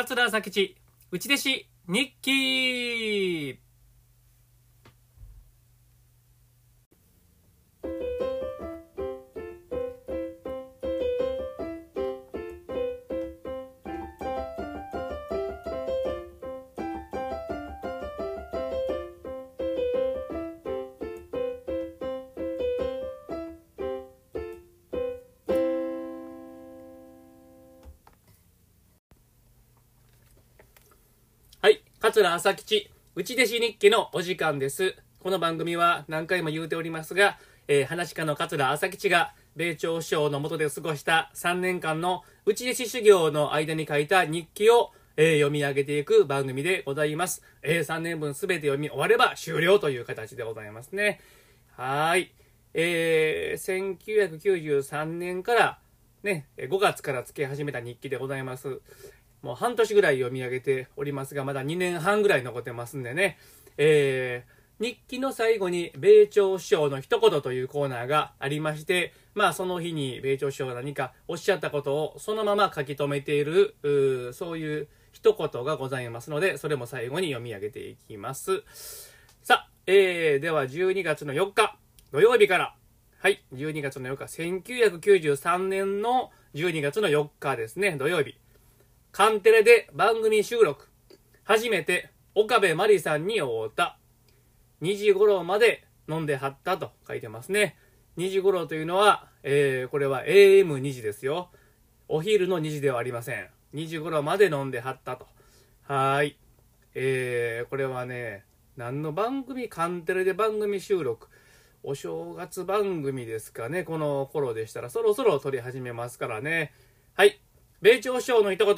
桂朝吉内弟子日記桂朝吉、内弟子日記のお時間です。この番組は何回も言うておりますが、えー、話家の桂朝吉が、米朝首相の下で過ごした3年間の内弟子修行の間に書いた日記を、えー読み上げていく番組でございます。えー3年分すべて読み終われば終了という形でございますね。はい。えー1993年から、ね、5月から付け始めた日記でございます。もう半年ぐらい読み上げておりますが、まだ2年半ぐらい残ってますんでね。えー日記の最後に米朝首相の一言というコーナーがありまして、まあその日に米朝首相が何かおっしゃったことをそのまま書き留めている、うそういう一言がございますので、それも最後に読み上げていきます。さあ、えー、では12月の4日、土曜日から、はい、12月の4日、1993年の12月の4日ですね、土曜日。カンテレで番組収録。初めて岡部真理さんに会うた。2時頃まで飲んではったと書いてますね。2時頃というのは、えーこれは AM2 時ですよ。お昼の2時ではありません。2時頃まで飲んではったと。はーい。えーこれはね、何の番組？カンテレで番組収録。お正月番組ですかね、この頃でしたら、そろそろ撮り始めますからね。はい。米朝首相の一言。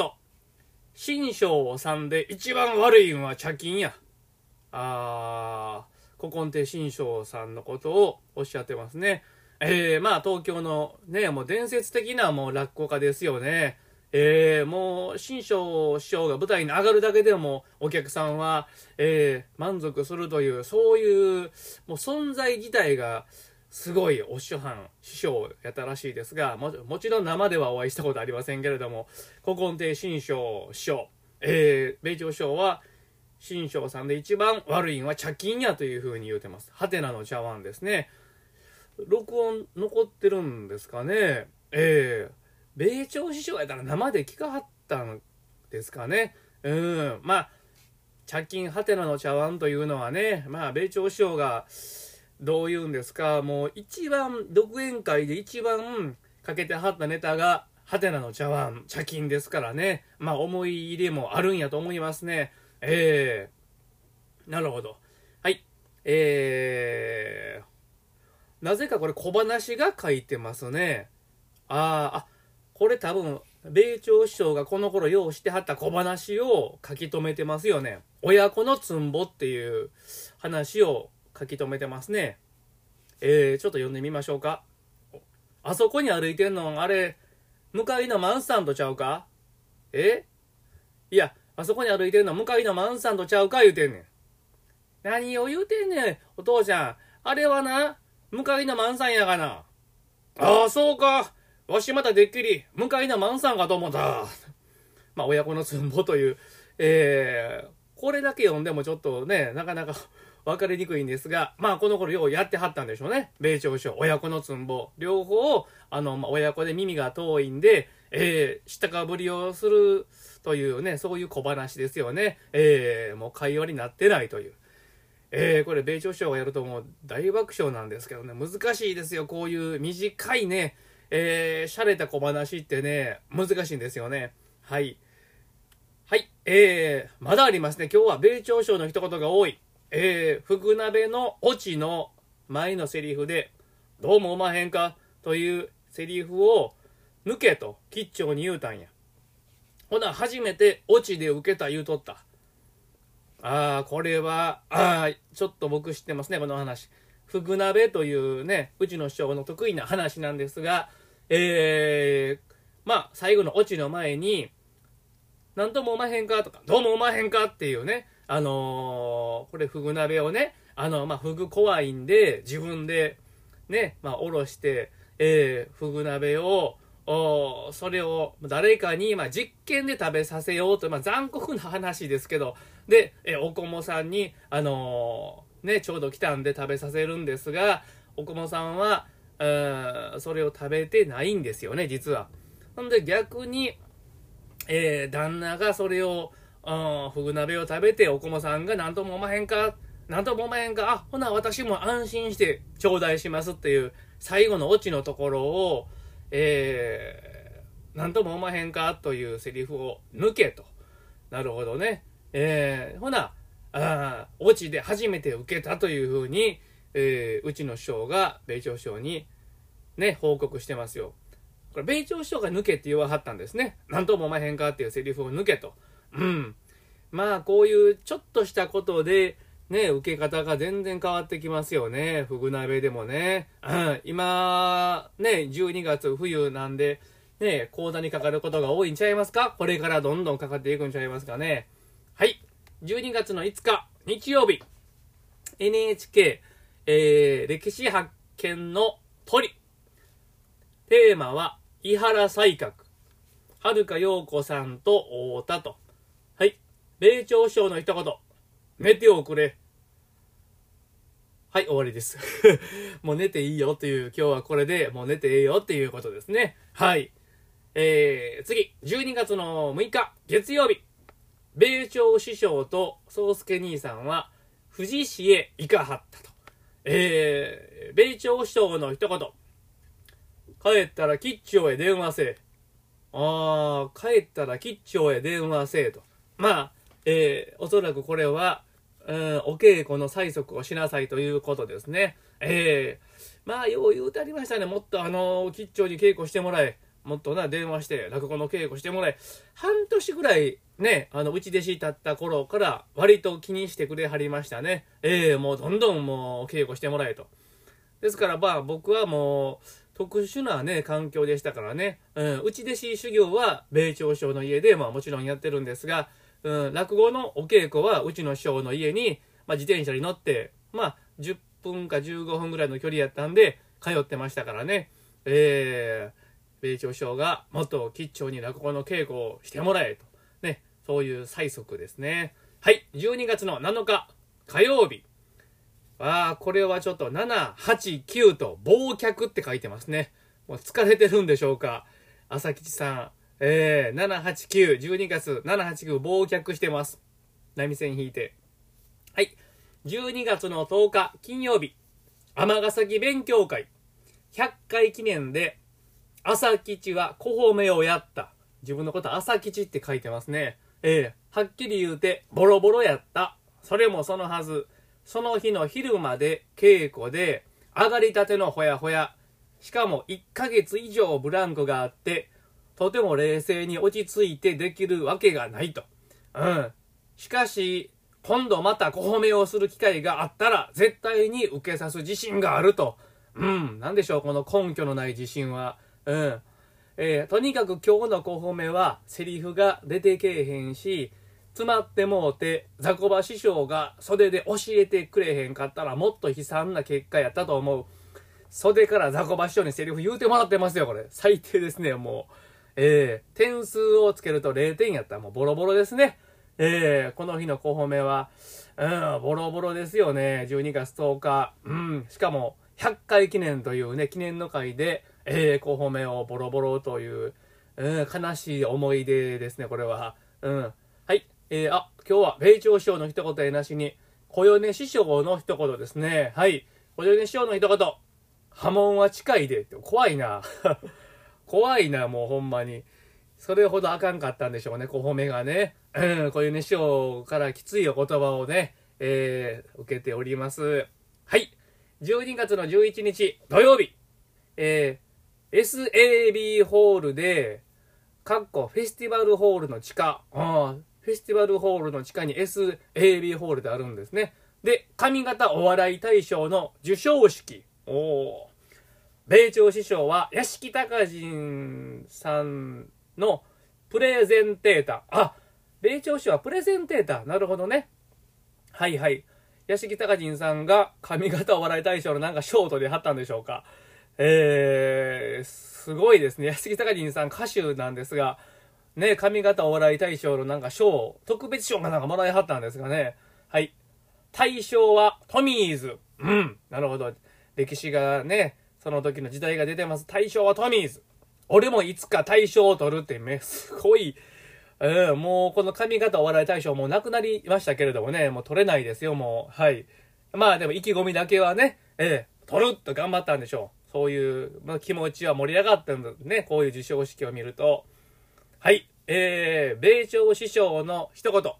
新章さんで一番悪いんは茶金や。あー、古今亭新章さんのことをおっしゃってますね。えー、まあ東京のね、もう伝説的なもう落語家ですよね。えー、もう新章師匠が舞台に上がるだけでもお客さんは、えー、満足するという、そういうもう存在自体がすごいお師匠藩師匠やったらしいですがももちろん生ではお会いしたことありませんけれども古今亭新章師匠、えー、米朝師匠は新章さんで一番悪いんは茶金やというふうに言うてます。ハテナの茶碗ですね。録音残ってるんですかね。えー、米朝師匠やったら生で聞かはったんですかね。うん。まあ茶金ハテナの茶碗というのはねまあ米朝師匠がどう言うんですか？もう一番独演会で一番かけてはったネタがハテナの茶碗茶金ですからね。まあ思い入れもあるんやと思いますね。ええ。なるほど。はい。えー、なぜかこれ小話が書いてますね。あーあこれ多分米朝師匠がこの頃ようしてはった小話を書き留めてますよね。親子のつんぼっていう話を書き留めてますね。えー、ちょっと読んでみましょうか。あそこに歩いてんのあれ向かいのマンさんとちゃうか？え？いやあそこに歩いてんの向かいのマンさんとちゃうか？言うてんねん。何を言うてんねんお父ちゃん。あれはな向かいのマンさんやがな。ああそうか。わしまたでっきり向かいのマンさんかと思った。まあ親子のつんぼという。えー、これだけ読んでもちょっとねなかなか分かりにくいんですがまあこの頃ようやってはったんでしょうね。米朝首相親子のつんぼ。両方あの、まあ、親子で耳が遠いんでえー、下かぶりをするというねそういう小話ですよね。えー、もう会話になってないという。えー、これ米朝首相がやるともう大爆笑なんですけどね。難しいですよこういう短いねえー、洒落た小話ってね。難しいんですよね。はい。はい。えー、まだありますね。今日は米朝首相の一言が多い。えー、福鍋のオチの前のセリフで「どうもおまへんか?」というセリフを抜けと吉兆に言うたんやほな初めてオチで受けた言うとったああこれはああちょっと僕知ってますねこの話福鍋というねうちの師匠の得意な話なんですがえー、まあ最後のオチの前に「なんともおまへんか?」とか「どうもおまへんか?」っていうねあのーこれフグ鍋をねあのまあフグ怖いんで自分でねまあおろして、えー、フグ鍋をおそれを誰かに、まあ、実験で食べさせようと、まあ、残酷な話ですけど、で、えおこもさんに、あのー、ね、ちょうど来たんで食べさせるんですが、おこもさんは、それを食べてないんですよね、実は。ほんで逆に、えー、旦那がそれを、ふぐ鍋を食べて、おこもさんが何とも思わへんか、何とも思わへんか、あ、ほな私も安心して頂戴しますっていう最後のオチのところを、えー、何とも思わへんかというセリフを抜けと。なるほどね。えー、ほな、あオチで初めて受けたというふうに、えー、うちの師匠が米朝師匠にね、報告してますよ。これ、米朝師匠が抜けって言わはったんですね。何とも思わへんかっていうセリフを抜けと。うん。まあ、こういうちょっとしたことで、ね、受け方が全然変わってきますよね。ふぐ鍋でもね。うん、今、ね、12月冬なんで、ね、講座にかかることが多いんちゃいますか？これからどんどんかかっていくんちゃいますかね。はい。12月の5日、日曜日、NHK、えー、歴史発見の鳥。テーマは、伊原西閣。遥か陽子さんと太田と。米朝首相の一言。寝ておくれ。はい、終わりです。もう寝ていいよっていう、今日はこれでもう寝ていいよっていうことですね。はい。えー、次、12月の6日、月曜日。米朝師匠と宗介兄さんは、富士市へ行かはったと。えー、米朝師匠の一言。帰ったら吉兆へ電話せ。ああ、帰ったら吉兆へ電話せと。まあ、えー、おそらくこれは、うん、お稽古の催促をしなさいということですね。ええー、まあ、よう言うてありましたね。もっとあの、吉兆に稽古してもらえ。もっとな、電話して、落語の稽古してもらえ。半年ぐらい、ね、あの、内弟子だった頃から、割と気にしてくれはりましたね。ええー、もうどんどんもう稽古してもらえと。ですから、まあ、僕はもう、特殊なね、環境でしたからね。うん、内弟子修行は、米朝省の家で、まあもちろんやってるんですが、うん、落語のお稽古はうちの師匠の家に、まあ、自転車に乗って、まあ、10分か15分ぐらいの距離やったんで、通ってましたからね。えー、米朝師匠がもっと吉兆に落語の稽古をしてもらえと。ね、そういう催促ですね。はい、12月の7日、火曜日。ああ、これはちょっと7、8、9と忘却って書いてますね。もう疲れてるんでしょうか。朝吉さん。えー、789、12月、789、忘却してます。波線引いて。はい。12月の10日、金曜日、尼崎勉強会、100回記念で、朝吉は小褒めをやった。自分のこと朝吉って書いてますね。えー、はっきり言うて、ボロボロやった。それもそのはず。その日の昼まで稽古で、上がりたてのほやほや。しかも1ヶ月以上ブランクがあって、とても冷静に落ち着いてできるわけがないと。うん。しかし、今度また小褒めをする機会があったら、絶対に受けさす自信があると。うん。なんでしょう、この根拠のない自信は。うん。えー、とにかく今日の小褒めは、セリフが出てけえへんし、詰まってもうて、ザコバ師匠が袖で教えてくれへんかったら、もっと悲惨な結果やったと思う。袖からザコバ師匠にセリフ言うてもらってますよ、これ。最低ですね、もう。えー、点数をつけると0点やったらもうボロボロですね。えー、この日の小褒めは、うん、ボロボロですよね。12月10日。うん、しかも、100回記念というね、記念の会で、えー、小褒めをボロボロという、うん、悲しい思い出ですね、これは。うん。はい。えー、あ、今日は、米朝師匠の一言やなしに、小米師匠の一言ですね。はい。小米師匠の一言。波紋は近いで、怖いな。怖いな、もうほんまに。それほどあかんかったんでしょうね、小褒めがね。うん、こういうね、師匠からきついお言葉をね、えー、受けております。はい。12月の11日、土曜日。えー、SAB ホールで、かっこフェスティバルホールの地下、あフェスティバルホールの地下に SAB ホールであるんですね。で、上方お笑い大賞の授賞式。おー。米朝師匠は屋敷隆人さんのプレゼンテーター。あ、米朝師匠はプレゼンテーター。なるほどね。はいはい。屋敷隆人さんが上方お笑い大賞のなんかショートで貼ったんでしょうか。えー、すごいですね。安木隆人さん歌手なんですが、ね、上方お笑い大賞のなんか賞、特別賞かなんかもらいはったんですがね。はい。大賞はトミーズ。うん。なるほど。歴史がね、その時の時代が出てます。大賞はトミーズ。俺もいつか大賞を取るってめ、すごい、うん、もうこの上方お笑い大賞もうなくなりましたけれどもね、もう取れないですよ、もう。はい。まあでも意気込みだけはね、ええ、取るっと頑張ったんでしょう。そういう、まあ、気持ちは盛り上がったんだね、こういう授賞式を見ると。はい。えー、米朝師匠の一言。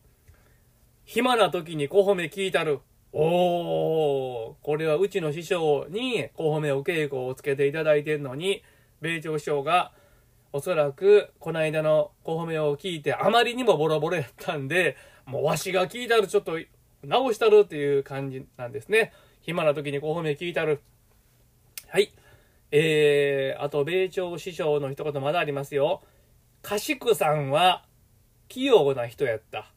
暇な時に小褒め聞いたる。おー、これはうちの師匠に小褒めお稽古をつけていただいてるのに、米朝師匠がおそらくこの間の小褒めを聞いてあまりにもボロボロやったんで、もうわしが聞いたるちょっと直したるっていう感じなんですね。暇な時に小褒め聞いたる。はい。えー、あと、米朝師匠の一言まだありますよ。かしくさんは器用な人やった。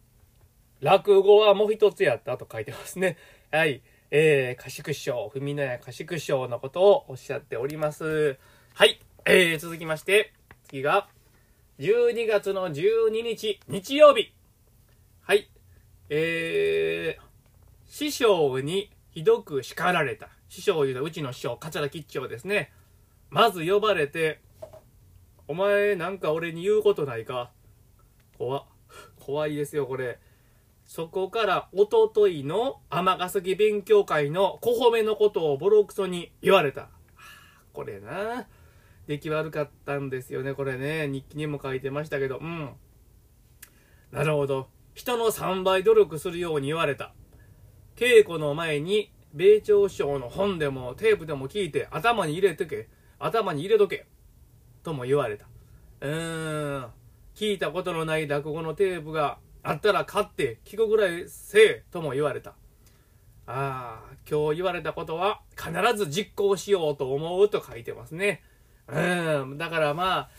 落語はもう一つやったと書いてますね。はい。えー、かしく師匠、文野屋かしく師匠のことをおっしゃっております。はい。えー、続きまして、次が、12月の12日、日曜日。はい。えー、師匠にひどく叱られた。師匠いうのはうちの師匠、桂吉兆ですね。まず呼ばれて、お前なんか俺に言うことないか？怖怖いですよ、これ。そこからおとといの尼崎勉強会の小褒めのことをボロクソに言われた。これな。出来悪かったんですよね、これね。日記にも書いてましたけど、うん。なるほど。人の3倍努力するように言われた。稽古の前に、米朝省の本でもテープでも聞いて頭に入れとけ。頭に入れとけ。とも言われた。うーん。聞いたことのない落語のテープがあったら買って聞くぐらいせえとも言われた。ああ、今日言われたことは必ず実行しようと思うと書いてますね。うん。だからまあ、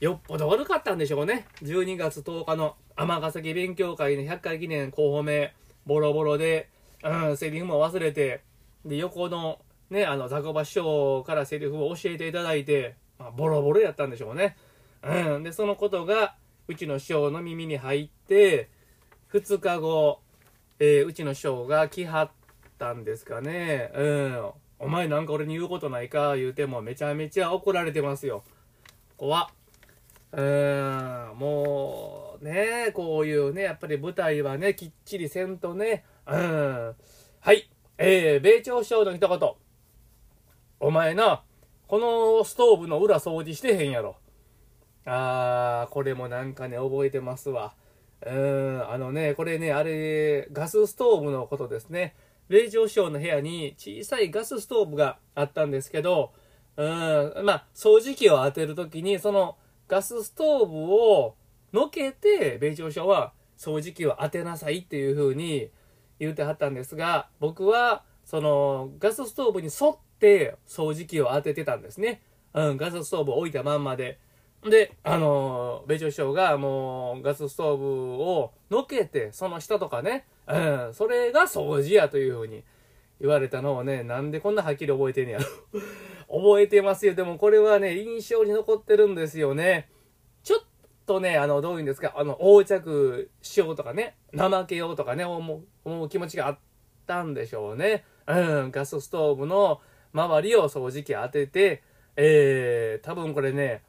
よっぽど悪かったんでしょうね。12月10日の尼崎勉強会の100回記念候補名、ボロボロで、うん、セリフも忘れて、で、横のね、あの、ザコバ師匠からセリフを教えていただいて、まあ、ボロボロやったんでしょうね。うん。で、そのことが、うちの師匠の耳に入って、2日後、えー、うちの師匠が来はったんですかね。うん。お前なんか俺に言うことないか言うてもめちゃめちゃ怒られてますよ。怖うーん、もうね、こういうね、やっぱり舞台はね、きっちりせんとね。うん。はい。えー、米朝師匠の一言。お前な、このストーブの裏掃除してへんやろ。あー、これもなんかね、覚えてますわ。うーん、あのね、これね、あれ、ガスストーブのことですね。米朝省の部屋に小さいガスストーブがあったんですけど、うん、まあ、掃除機を当てるときに、そのガスストーブをのけて、米朝省は掃除機を当てなさいっていう風に言うてはったんですが、僕は、その、ガスストーブに沿って掃除機を当ててたんですね。うん、ガスストーブを置いたまんまで。で、あの米朝首相がもうガスストーブをのけて、その下とかね、うん、それが掃除やというふうに言われたのをね、なんでこんなはっきり覚えてんやろ。覚えてますよ。でもこれはね、印象に残ってるんですよね。ちょっとね、あの、どういうんですか、あの、横着しようとかね、怠けようとかね、思う、思う気持ちがあったんでしょうね。うん、ガスストーブの周りを掃除機当てて、えー、多分これね、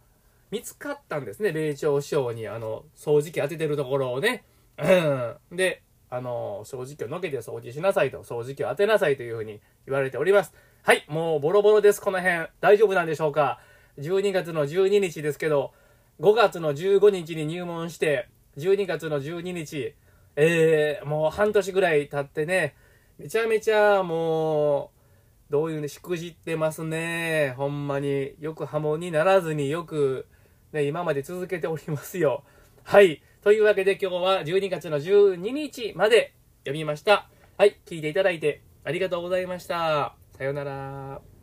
見つかったんですね、米朝首相に、あの、掃除機当ててるところをね。うん。で、あの、掃除機をのけて掃除しなさいと、掃除機を当てなさいというふうに言われております。はい、もうボロボロです、この辺。大丈夫なんでしょうか ?12 月の12日ですけど、5月の15日に入門して、12月の12日、えー、もう半年ぐらい経ってね、めちゃめちゃもう、どういうね、しくじってますね。ほんまに。よく波紋にならずによく、ね、今まで続けておりますよ。はい。というわけで今日は12月の12日まで読みました。はい。聞いていただいてありがとうございました。さようなら。